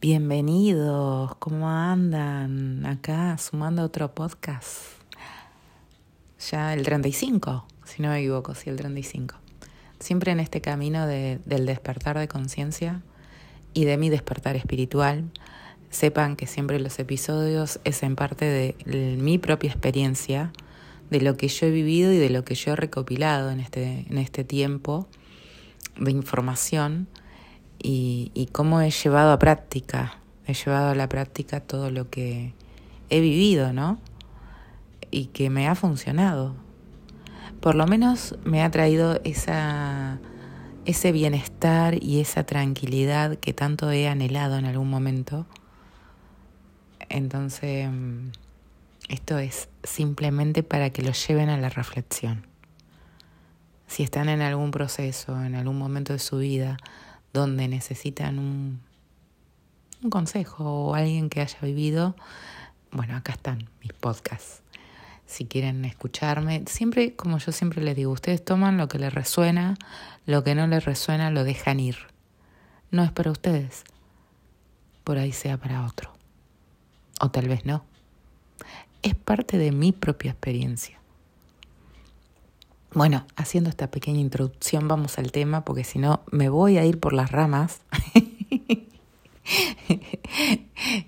Bienvenidos, ¿cómo andan? Acá sumando otro podcast. Ya el 35, si no me equivoco, sí, el 35. Siempre en este camino de, del despertar de conciencia y de mi despertar espiritual. Sepan que siempre los episodios es en parte de mi propia experiencia, de lo que yo he vivido y de lo que yo he recopilado en este, en este tiempo de información y, cómo he llevado a práctica, he llevado a la práctica todo lo que he vivido, ¿no? Y que me ha funcionado. Por lo menos me ha traído esa, ese bienestar y esa tranquilidad que tanto he anhelado en algún momento. Entonces, esto es simplemente para que lo lleven a la reflexión. Si están en algún proceso, en algún momento de su vida, donde necesitan un, un consejo o alguien que haya vivido, bueno, acá están mis podcasts. Si quieren escucharme, siempre, como yo siempre les digo, ustedes toman lo que les resuena, lo que no les resuena lo dejan ir. No es para ustedes, por ahí sea para otro. O tal vez no. Es parte de mi propia experiencia. Bueno, haciendo esta pequeña introducción vamos al tema porque si no me voy a ir por las ramas.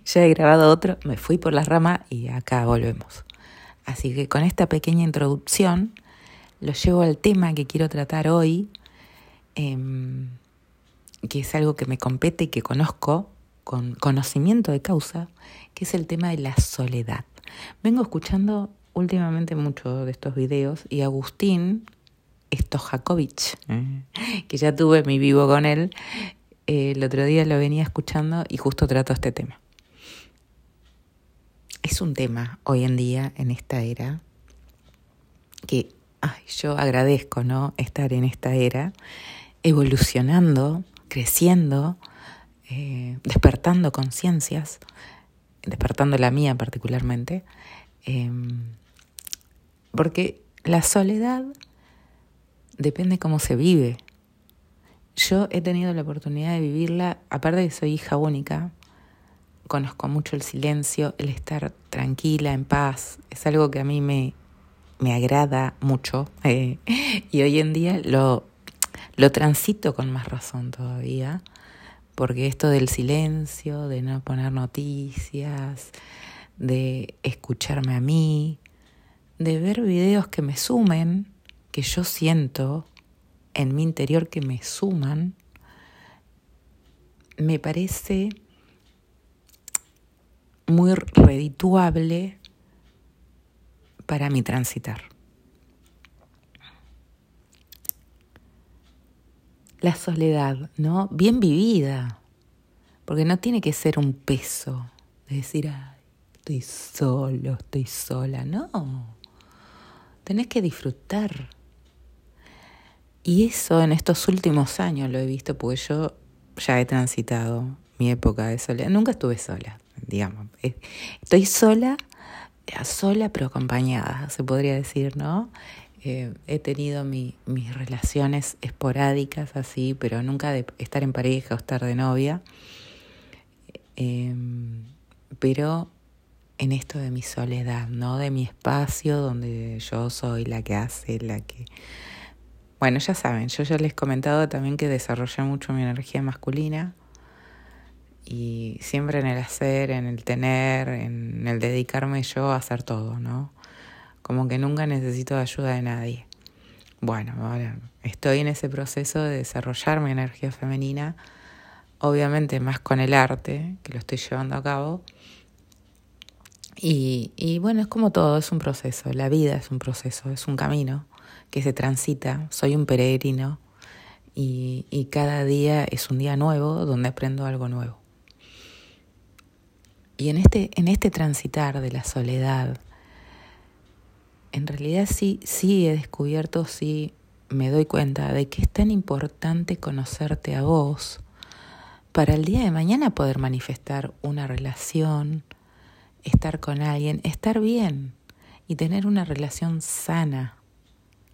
ya he grabado otro, me fui por las ramas y acá volvemos. Así que con esta pequeña introducción lo llevo al tema que quiero tratar hoy, em, que es algo que me compete y que conozco con conocimiento de causa, que es el tema de la soledad. Vengo escuchando últimamente mucho de estos videos y Agustín Stojakovic, mm. que ya tuve mi vivo con él, eh, el otro día lo venía escuchando y justo trato este tema. Es un tema hoy en día, en esta era, que ay, yo agradezco ¿no? estar en esta era, evolucionando, creciendo, eh, despertando conciencias, despertando la mía particularmente, em, porque la soledad depende cómo se vive. Yo he tenido la oportunidad de vivirla, aparte de que soy hija única, conozco mucho el silencio, el estar tranquila, en paz, es algo que a mí me, me agrada mucho eh, y hoy en día lo, lo transito con más razón todavía, porque esto del silencio, de no poner noticias, de escucharme a mí, de ver videos que me sumen, que yo siento en mi interior que me suman, me parece muy redituable para mi transitar. La soledad, ¿no? Bien vivida, porque no tiene que ser un peso de decir, ay, estoy solo, estoy sola, no tenés que disfrutar. Y eso en estos últimos años lo he visto porque yo ya he transitado mi época de soledad. Nunca estuve sola, digamos. Estoy sola, sola pero acompañada, se podría decir, ¿no? Eh, he tenido mis relaciones esporádicas así, pero nunca de estar en pareja o estar de novia. Eh, pero en esto de mi soledad, ¿no? De mi espacio donde yo soy la que hace, la que... Bueno, ya saben, yo ya les he comentado también que desarrollé mucho mi energía masculina y siempre en el hacer, en el tener, en el dedicarme yo a hacer todo, ¿no? Como que nunca necesito ayuda de nadie. Bueno, ahora estoy en ese proceso de desarrollar mi energía femenina, obviamente más con el arte, que lo estoy llevando a cabo, y, y bueno, es como todo, es un proceso, la vida es un proceso, es un camino que se transita, soy un peregrino y, y cada día es un día nuevo donde aprendo algo nuevo. Y en este, en este transitar de la soledad, en realidad sí, sí he descubierto, sí me doy cuenta de que es tan importante conocerte a vos para el día de mañana poder manifestar una relación, estar con alguien, estar bien y tener una relación sana,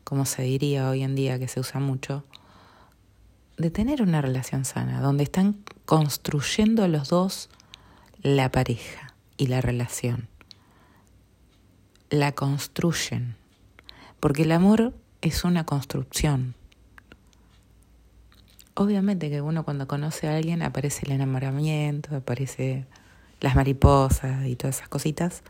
como se diría hoy en día que se usa mucho, de tener una relación sana, donde están construyendo los dos la pareja y la relación. La construyen, porque el amor es una construcción. Obviamente que uno cuando conoce a alguien aparece el enamoramiento, aparece las mariposas y todas esas cositas,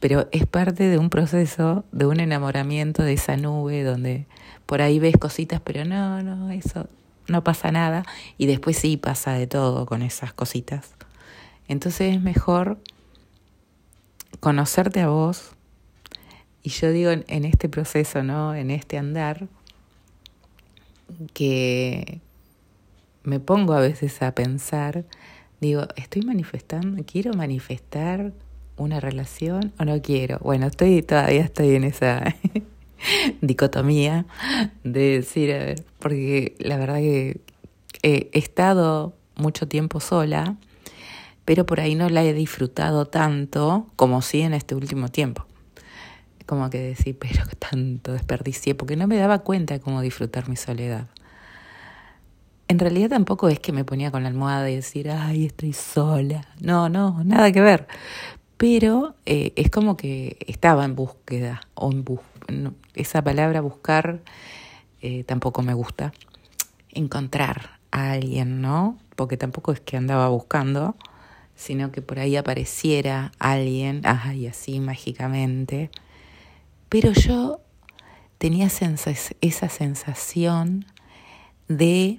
pero es parte de un proceso, de un enamoramiento de esa nube donde por ahí ves cositas, pero no, no, eso no pasa nada y después sí pasa de todo con esas cositas. Entonces es mejor conocerte a vos y yo digo en este proceso, ¿no? En este andar que me pongo a veces a pensar, digo, estoy manifestando, quiero manifestar una relación o no quiero. Bueno, estoy todavía estoy en esa dicotomía de decir, a ver, porque la verdad que he estado mucho tiempo sola, pero por ahí no la he disfrutado tanto como sí en este último tiempo. Como que decir, pero tanto desperdicié, porque no me daba cuenta cómo disfrutar mi soledad. En realidad tampoco es que me ponía con la almohada y decir, ay, estoy sola. No, no, nada que ver pero eh, es como que estaba en búsqueda, o en esa palabra buscar eh, tampoco me gusta. Encontrar a alguien, ¿no? Porque tampoco es que andaba buscando, sino que por ahí apareciera alguien, ay, así mágicamente. Pero yo tenía esa sensación de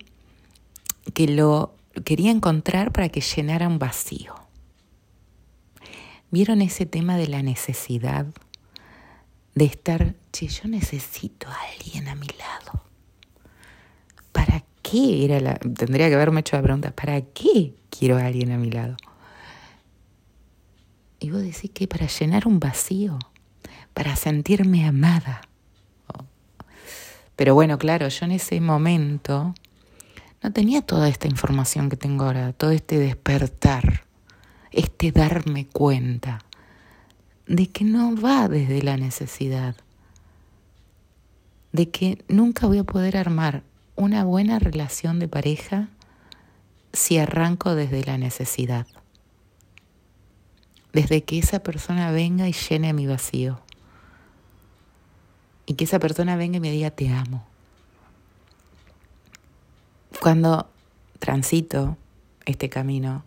que lo quería encontrar para que llenara un vacío. ¿Vieron ese tema de la necesidad? De estar, che, yo necesito a alguien a mi lado. ¿Para qué era la... Tendría que haberme hecho la pregunta, ¿para qué quiero a alguien a mi lado? Y vos decís que para llenar un vacío, para sentirme amada. Pero bueno, claro, yo en ese momento no tenía toda esta información que tengo ahora, todo este despertar este darme cuenta de que no va desde la necesidad, de que nunca voy a poder armar una buena relación de pareja si arranco desde la necesidad, desde que esa persona venga y llene mi vacío, y que esa persona venga y me diga te amo. Cuando transito este camino,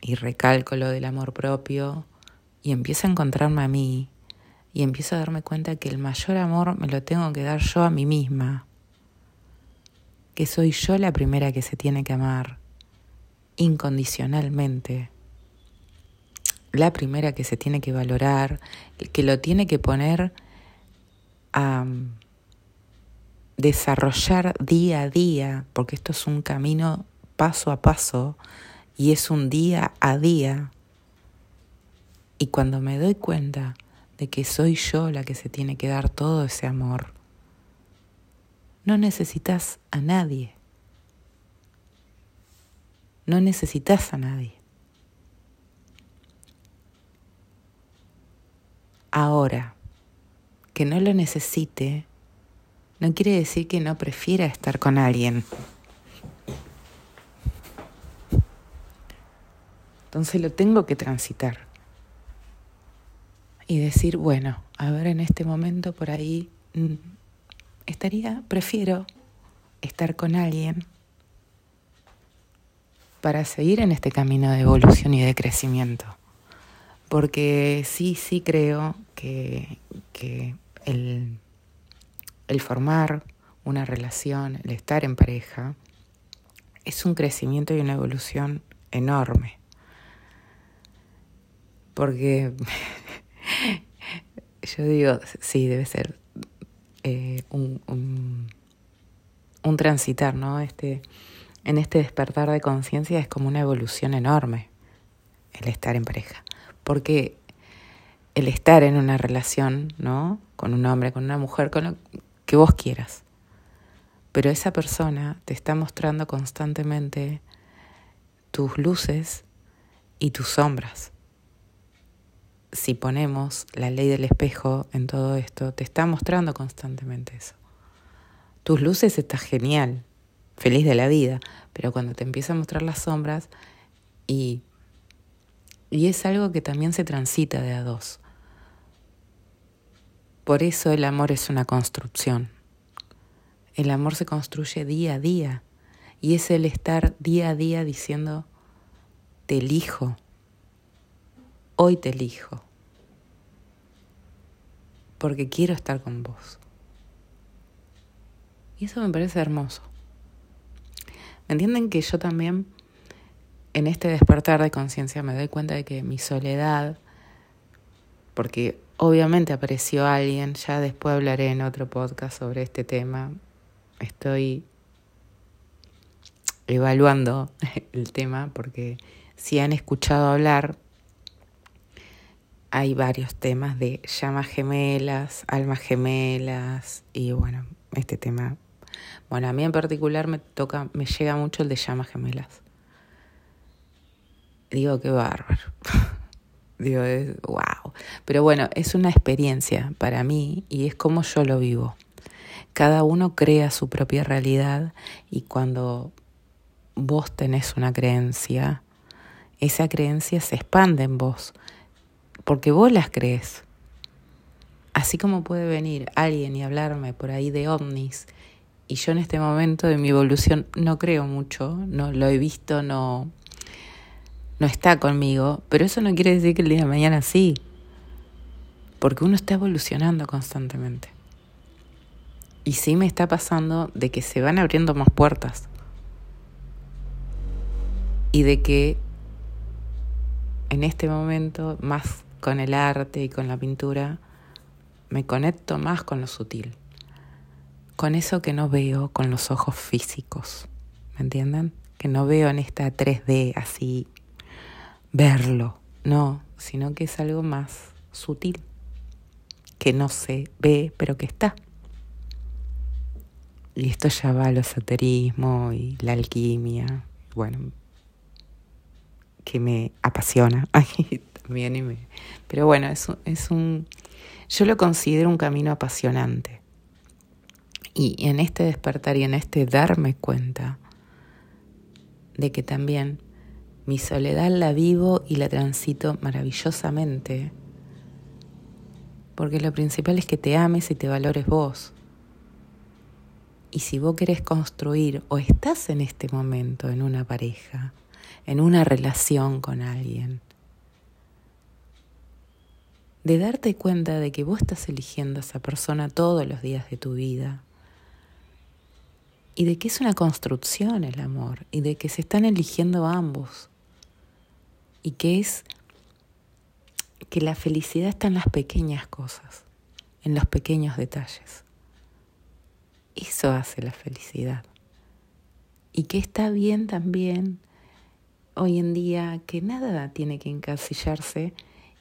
y recalco lo del amor propio y empiezo a encontrarme a mí y empiezo a darme cuenta que el mayor amor me lo tengo que dar yo a mí misma, que soy yo la primera que se tiene que amar incondicionalmente, la primera que se tiene que valorar, que lo tiene que poner a desarrollar día a día, porque esto es un camino paso a paso y es un día a día. Y cuando me doy cuenta de que soy yo la que se tiene que dar todo ese amor, no necesitas a nadie. No necesitas a nadie. Ahora, que no lo necesite, no quiere decir que no prefiera estar con alguien. Entonces lo tengo que transitar. Y decir, bueno, a ver, en este momento por ahí mm, estaría, prefiero estar con alguien para seguir en este camino de evolución y de crecimiento. Porque sí, sí creo que, que el, el formar una relación, el estar en pareja, es un crecimiento y una evolución enorme porque yo digo, sí, debe ser eh, un, un, transitar, ¿no? Este, en este despertar de conciencia es como una evolución enorme el estar en pareja, porque el estar en una relación, ¿no? Con un hombre, con una mujer, con lo que vos quieras. Pero esa persona te está mostrando constantemente tus luces y tus sombras si ponemos la ley del espejo en todo esto, te está mostrando constantemente eso. tus luces estás genial, feliz de la vida, pero cuando te empieza a mostrar las sombras y, y es algo que también se transita de a dos. Por eso el amor es una construcción. El amor se construye día a día y es el estar día a día diciendo, te elijo, hoy te elijo, porque quiero estar con vos. Y eso me parece hermoso. ¿Me entienden que yo también en este despertar de conciencia me doy cuenta de que mi soledad, porque obviamente apareció alguien, ya después hablaré en otro podcast sobre este tema, estoy evaluando el tema porque si han escuchado hablar, hay varios temas de llamas gemelas, almas gemelas y bueno, este tema, bueno, a mí en particular me toca, me llega mucho el de llamas gemelas. Digo, qué bárbaro. Digo, wow. Pero bueno, es una experiencia para mí y es como yo lo vivo. Cada uno crea su propia realidad y cuando vos tenés una creencia, esa creencia se expande en vos, porque vos las crees. Así como puede venir alguien y hablarme por ahí de ovnis, y yo en este momento de mi evolución no creo mucho, no lo he visto, no, no está conmigo, pero eso no quiere decir que el día de mañana sí, porque uno está evolucionando constantemente. Y sí me está pasando de que se van abriendo más puertas y de que en este momento, más con el arte y con la pintura, me conecto más con lo sutil, con eso que no veo con los ojos físicos, ¿me entienden? Que no veo en esta 3D así, verlo, no, sino que es algo más sutil, que no se ve, pero que está. Y esto ya va al esoterismo y la alquimia, bueno, que me apasiona también. Y me, pero bueno, es, es un, yo lo considero un camino apasionante. Y en este despertar y en este darme cuenta de que también mi soledad la vivo y la transito maravillosamente. Porque lo principal es que te ames y te valores vos. Y si vos querés construir o estás en este momento en una pareja, en una relación con alguien. De darte cuenta de que vos estás eligiendo a esa persona todos los días de tu vida. Y de que es una construcción el amor. Y de que se están eligiendo ambos. Y que es que la felicidad está en las pequeñas cosas, en los pequeños detalles. Eso hace la felicidad. Y que está bien también hoy en día que nada tiene que encasillarse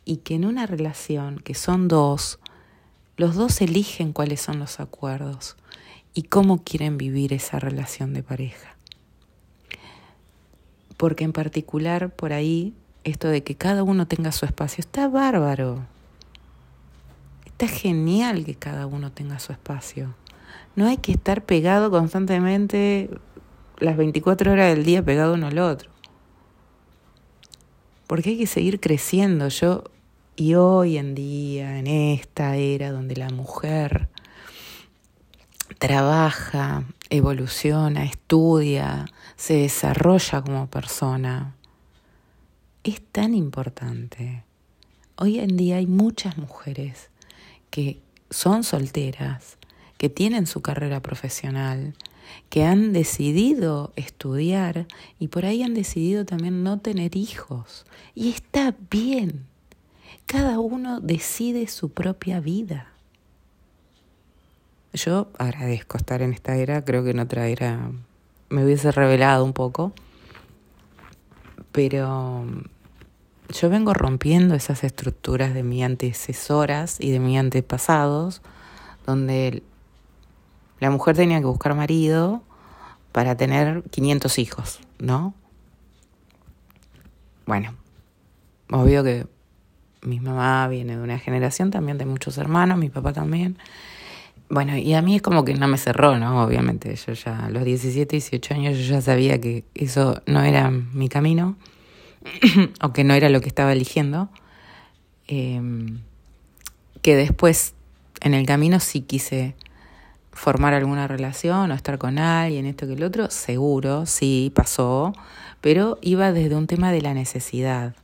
y que en una relación que son dos, los dos eligen cuáles son los acuerdos y cómo quieren vivir esa relación de pareja. Porque en particular por ahí esto de que cada uno tenga su espacio está bárbaro. Está genial que cada uno tenga su espacio. No hay que estar pegado constantemente las 24 horas del día pegado uno al otro porque hay que seguir creciendo. Yo, y hoy en día, en esta era donde la mujer trabaja, evoluciona, estudia, se desarrolla como persona, es tan importante. Hoy en día hay muchas mujeres que son solteras, que tienen su carrera profesional, que han decidido estudiar y por ahí han decidido también no tener hijos. Y está bien. Cada uno decide su propia vida. Yo agradezco estar en esta era, creo que en otra era me hubiese revelado un poco, pero yo vengo rompiendo esas estructuras de mis antecesoras y de mis antepasados, donde la mujer tenía que buscar marido para tener 500 hijos, ¿no? Bueno, obvio que mi mamá viene de una generación también de muchos hermanos, mi papá también, bueno, y a mí es como que no me cerró, ¿no? Obviamente, yo ya a los 17, 18 años yo ya sabía que eso no era mi camino, o que no era lo que estaba eligiendo. Em, que después en el camino sí quise formar alguna relación o estar con alguien, esto que el otro, seguro, sí, pasó, pero iba desde un tema de la necesidad.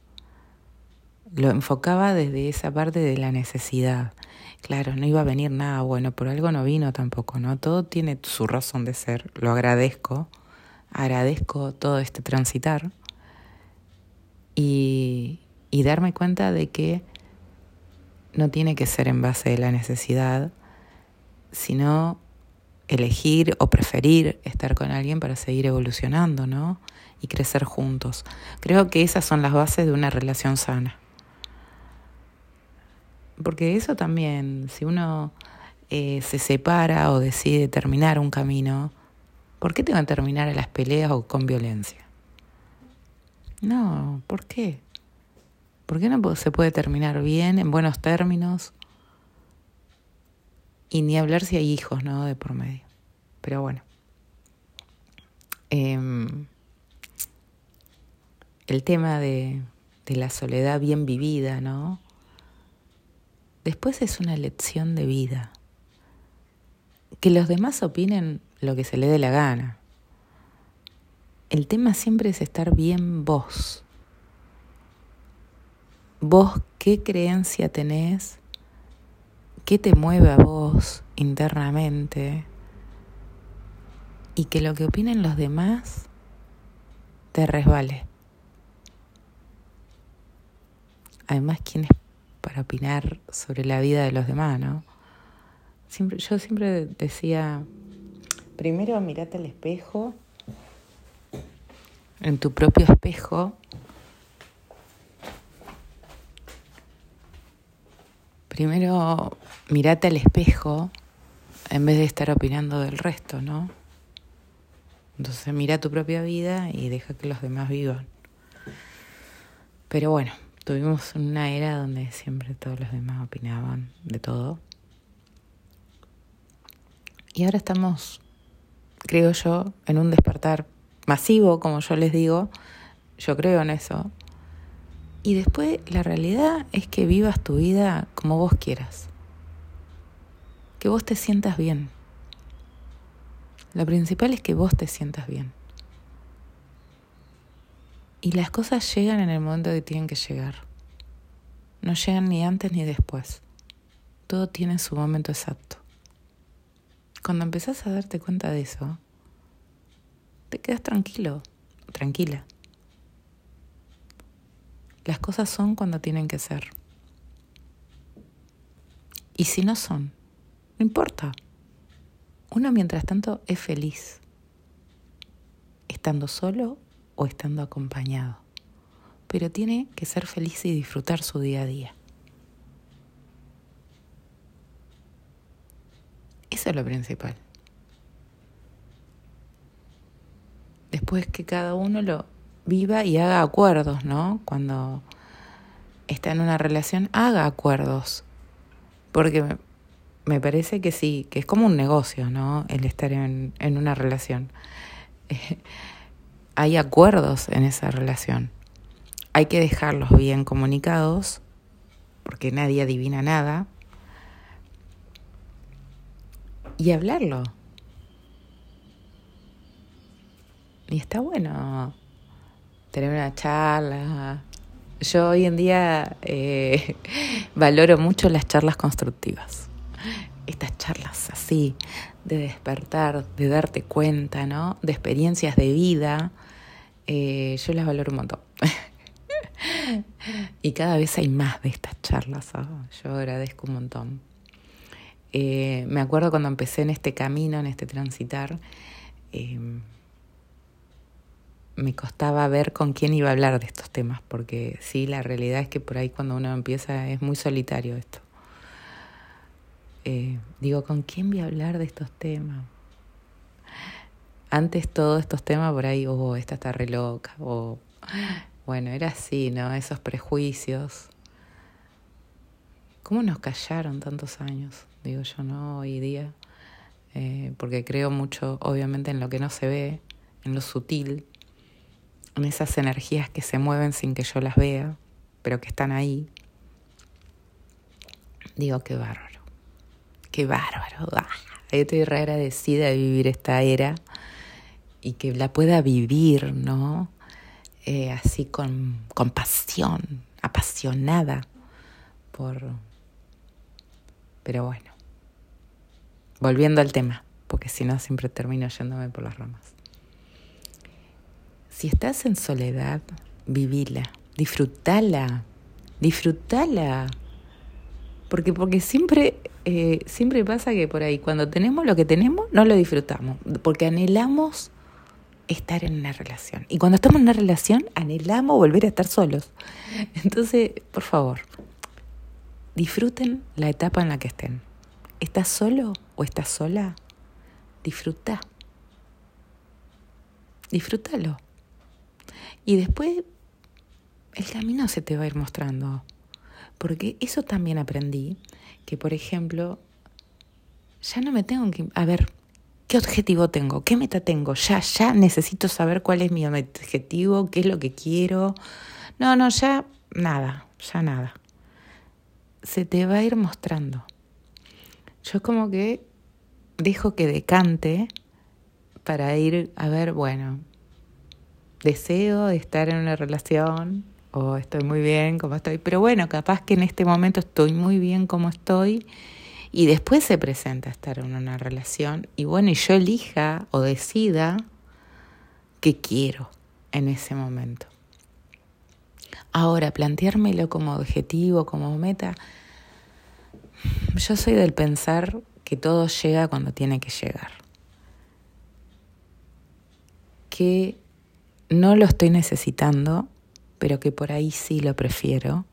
Lo enfocaba desde esa parte de la necesidad. Claro, no iba a venir nada bueno, por algo no vino tampoco, ¿no? Todo tiene su razón de ser, lo agradezco, agradezco todo este transitar y, darme cuenta de que no tiene que ser en base de la necesidad, sino elegir o preferir estar con alguien para seguir evolucionando, ¿no? Y crecer juntos. Creo que esas son las bases de una relación sana. Porque eso también, si uno eh, se separa o decide terminar un camino, ¿por qué te van a terminar a las peleas o con violencia? No, ¿por qué? ¿Por qué no se puede terminar bien, en buenos términos? Y ni hablar si hay hijos, ¿no? De por medio. Pero bueno. Em, el tema de, de la soledad bien vivida, ¿no? Después es una lección de vida. Que los demás opinen lo que se le dé la gana. El tema siempre es estar bien vos vos qué creencia tenés, qué te mueve a vos internamente y que lo que opinen los demás te resbale. Además, ¿quién es para opinar sobre la vida de los demás, no? Yo siempre decía, primero mirate al espejo, en tu propio espejo, Primero, mirate al espejo en vez de estar opinando del resto, ¿no? Entonces mira tu propia vida y deja que los demás vivan. Pero bueno, tuvimos una era donde siempre todos los demás opinaban de todo. Y ahora estamos, creo yo, en un despertar masivo, como yo les digo. Yo creo en eso. Y después la realidad es que vivas tu vida como vos quieras. Que vos te sientas bien. Lo principal es que vos te sientas bien. Y las cosas llegan en el momento que tienen que llegar. No llegan ni antes ni después. Todo tiene su momento exacto. Cuando empezás a darte cuenta de eso, te quedas tranquilo, tranquila. Las cosas son cuando tienen que ser. Y si no son, no importa. Uno mientras tanto es feliz, estando solo o estando acompañado. Pero tiene que ser feliz y disfrutar su día a día. Eso es lo principal. Después que cada uno lo, viva y haga acuerdos, ¿no? Cuando está en una relación, haga acuerdos. Porque me, parece que sí, que es como un negocio, ¿no? El estar en, en una relación. hay acuerdos en esa relación. Hay que dejarlos bien comunicados, porque nadie adivina nada. Y hablarlo. Y está bueno tener una charla. Yo hoy en día eh, valoro mucho las charlas constructivas. Estas charlas así, de despertar, de darte cuenta, ¿no? De experiencias de vida, eh, yo las valoro un montón. y cada vez hay más de estas charlas, yo agradezco un montón. Eh, me acuerdo cuando empecé en este camino, en este transitar, me costaba ver con quién iba a hablar de estos temas, porque sí, la realidad es que por ahí cuando uno empieza es muy solitario esto. Eh, digo, ¿con quién voy a hablar de estos temas? Antes todos estos temas por ahí, oh, esta está re loca, o bueno, era así, ¿no? Esos prejuicios. ¿Cómo nos callaron tantos años? digo yo, ¿no? Hoy día, eh, porque creo mucho, obviamente, en lo que no se ve, en lo sutil, en esas energías que se mueven sin que yo las vea, pero que están ahí. Digo, qué bárbaro, qué bárbaro. Ah, estoy re agradecida de vivir esta era y que la pueda vivir, ¿no? Eh, así con, con pasión, apasionada por... Pero bueno, volviendo al tema, porque si no siempre termino yéndome por las ramas. Si estás en soledad, vivila, disfrutala, disfrutala. Porque, porque siempre, eh, siempre pasa que por ahí, cuando tenemos lo que tenemos, no lo disfrutamos. Porque anhelamos estar en una relación. Y cuando estamos en una relación, anhelamos volver a estar solos. Entonces, por favor, disfruten la etapa en la que estén. ¿Estás solo o estás sola? Disfruta. Disfrútalo. Y después el camino se te va a ir mostrando. Porque eso también aprendí, que por ejemplo, ya no me tengo que... A ver, ¿Qué objetivo tengo? ¿Qué meta tengo? Ya, ya necesito saber cuál es mi objetivo, qué es lo que quiero. No, no, ya nada, ya nada. Se te va a ir mostrando. Yo como que dejo que decante para ir a ver, bueno, deseo estar en una relación o estoy muy bien como estoy, pero bueno, capaz que en este momento estoy muy bien como estoy y después se presenta estar en una relación y bueno, y yo elija o decida qué quiero en ese momento. Ahora, planteármelo como objetivo, como meta, yo soy del pensar que todo llega cuando tiene que llegar. Que no lo estoy necesitando, pero que por ahí sí lo prefiero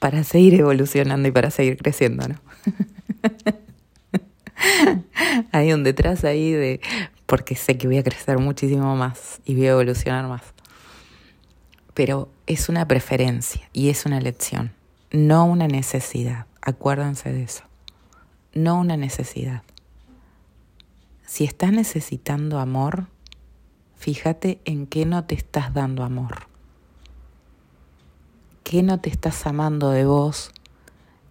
para seguir evolucionando y para seguir creciendo, ¿no? Hay un detrás ahí de, porque sé que voy a crecer muchísimo más y voy a evolucionar más. Pero es una preferencia y es una elección, no una necesidad. Acuérdense de eso. No una necesidad. Si estás necesitando amor, fíjate en qué no te estás dando amor. ¿Qué no te estás amando de vos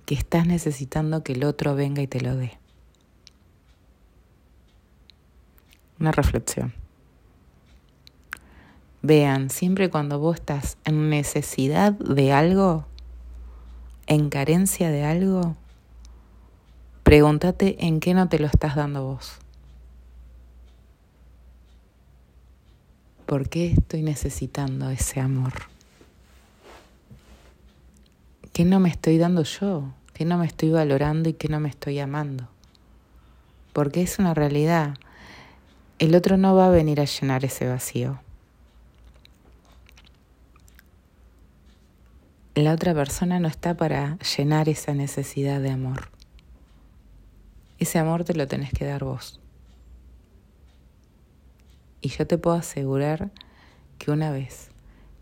que estás necesitando que el otro venga y te lo dé. Una reflexión. Vean, siempre cuando vos estás en necesidad de algo, en carencia de algo, pregúntate en qué no te lo estás dando vos. ¿Por qué estoy necesitando ese amor? ¿Qué no me estoy dando yo? que no me estoy valorando y que no me estoy amando. Porque es una realidad. El otro no va a venir a llenar ese vacío. La otra persona no está para llenar esa necesidad de amor. Ese amor te lo tenés que dar vos. Y yo te puedo asegurar que una vez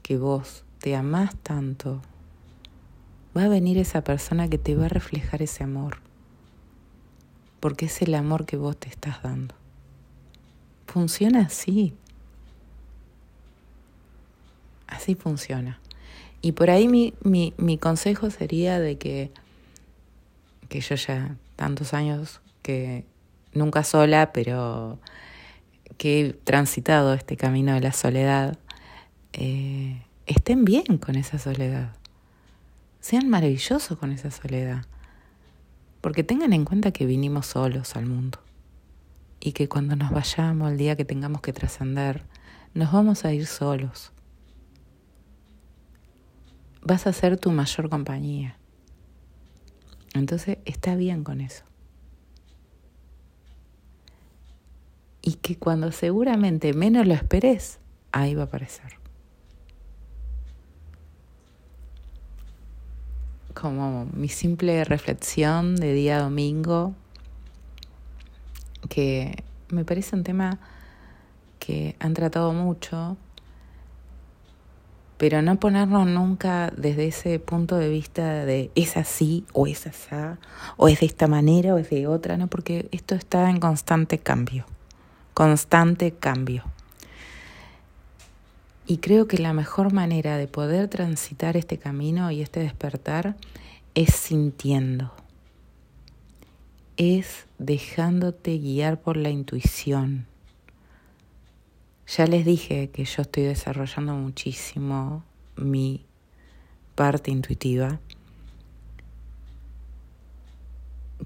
que vos te amás tanto, va a venir esa persona que te va a reflejar ese amor, porque es el amor que vos te estás dando. Funciona así. Así funciona. Y por ahí mi, mi, mi consejo sería de que, que yo ya tantos años que nunca sola, pero que he transitado este camino de la soledad, eh, estén bien con esa soledad sean maravillosos con esa soledad. Porque tengan en cuenta que vinimos solos al mundo y que cuando nos vayamos, el día que tengamos que trascender, nos vamos a ir solos. Vas a ser tu mayor compañía. Entonces está bien con eso. Y que cuando seguramente menos lo esperes, ahí va a aparecer. como mi simple reflexión de día domingo, que me parece un tema que han tratado mucho pero no ponernos nunca desde ese punto de vista de es así o es así, o es de esta manera o es de otra, ¿no? Porque esto está en constante cambio, constante cambio. Y creo que la mejor manera de poder transitar este camino y este despertar es sintiendo, es dejándote guiar por la intuición. Ya les dije que yo estoy desarrollando muchísimo mi parte intuitiva,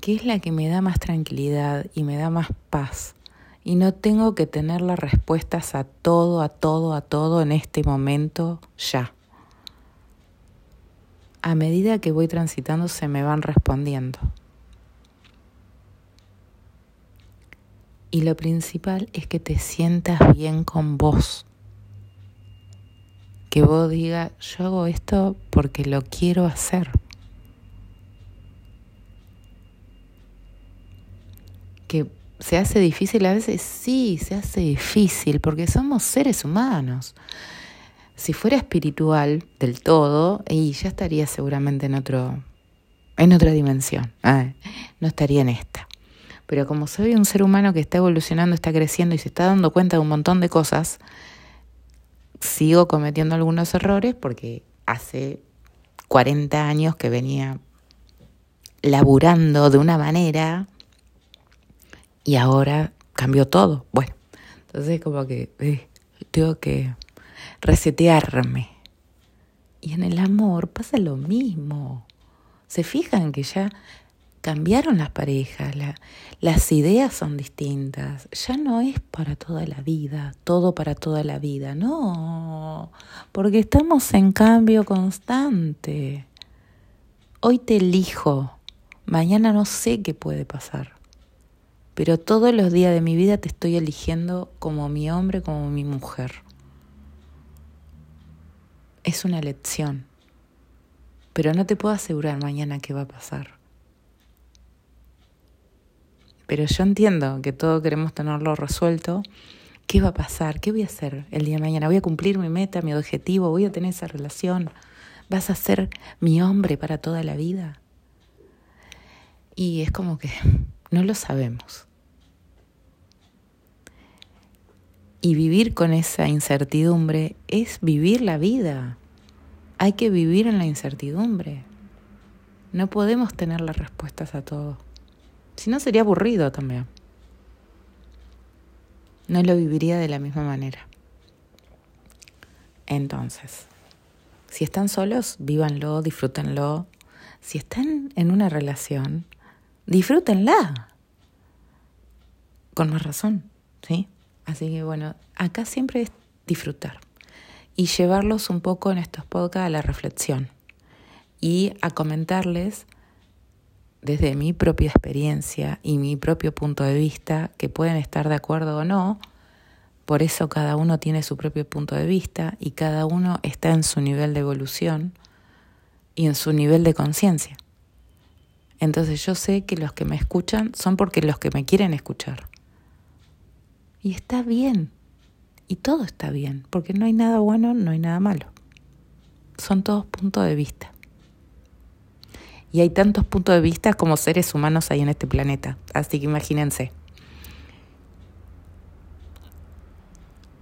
que es la que me da más tranquilidad y me da más paz y no tengo que tener las respuestas a todo, a todo, a todo en este momento ya. A medida que voy transitando se me van respondiendo. Y lo principal es que te sientas bien con vos. Que vos digas, yo hago esto porque lo quiero hacer. Que ¿Se hace difícil a veces? Sí, se hace difícil porque somos seres humanos. Si fuera espiritual del todo, y ya estaría seguramente en otro, en otra dimensión. ¿eh? no estaría en esta. Pero como soy un ser humano que está evolucionando, está creciendo y se está dando cuenta de un montón de cosas, sigo cometiendo algunos errores porque hace 40 años que venía laburando de una manera y ahora cambió todo. Bueno, entonces como que eh, tengo que resetearme. Y en el amor pasa lo mismo. Se fijan que ya cambiaron las parejas, las ideas son distintas. Ya no es para toda la vida, todo para toda la vida. No, porque estamos en cambio constante. Hoy te elijo, mañana no sé qué puede pasar pero todos los días de mi vida te estoy eligiendo como mi hombre, como mi mujer. Es una elección, pero no te puedo asegurar mañana qué va a pasar. Pero yo entiendo que todos queremos tenerlo resuelto. ¿Qué va a pasar? ¿Qué voy a hacer el día de mañana? ¿Voy a cumplir mi meta, mi objetivo? ¿Voy a tener esa relación? ¿Vas a ser mi hombre para toda la vida? Y es como que no lo sabemos. Y vivir con esa incertidumbre es vivir la vida. Hay que vivir en la incertidumbre. No podemos tener las respuestas a todo. Si no, sería aburrido también. No lo viviría de la misma manera. Entonces, si están solos, vívanlo, disfrútenlo. Si están en una relación, disfrútenla con más razón, ¿sí? Así que bueno, acá siempre es disfrutar y llevarlos un poco en estos podcasts a la reflexión y a comentarles desde mi propia experiencia y mi propio punto de vista, que pueden estar de acuerdo o no, por eso cada uno tiene su propio punto de vista y cada uno está en su nivel de evolución y en su nivel de conciencia. Entonces yo sé que los que me escuchan son porque los que me quieren escuchar. Y está bien. Y todo está bien, porque no hay nada bueno, no hay nada malo. Son todos puntos de vista. Y hay tantos puntos de vista como seres humanos hay en este planeta. Así que imagínense.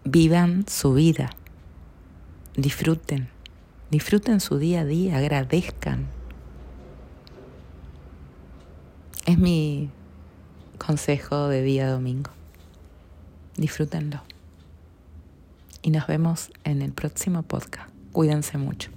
Vivan su vida. Disfruten. Disfruten su día a día. Agradezcan. Es mi consejo de día domingo. Disfrútenlo. Y nos vemos en el próximo podcast. Cuídense mucho.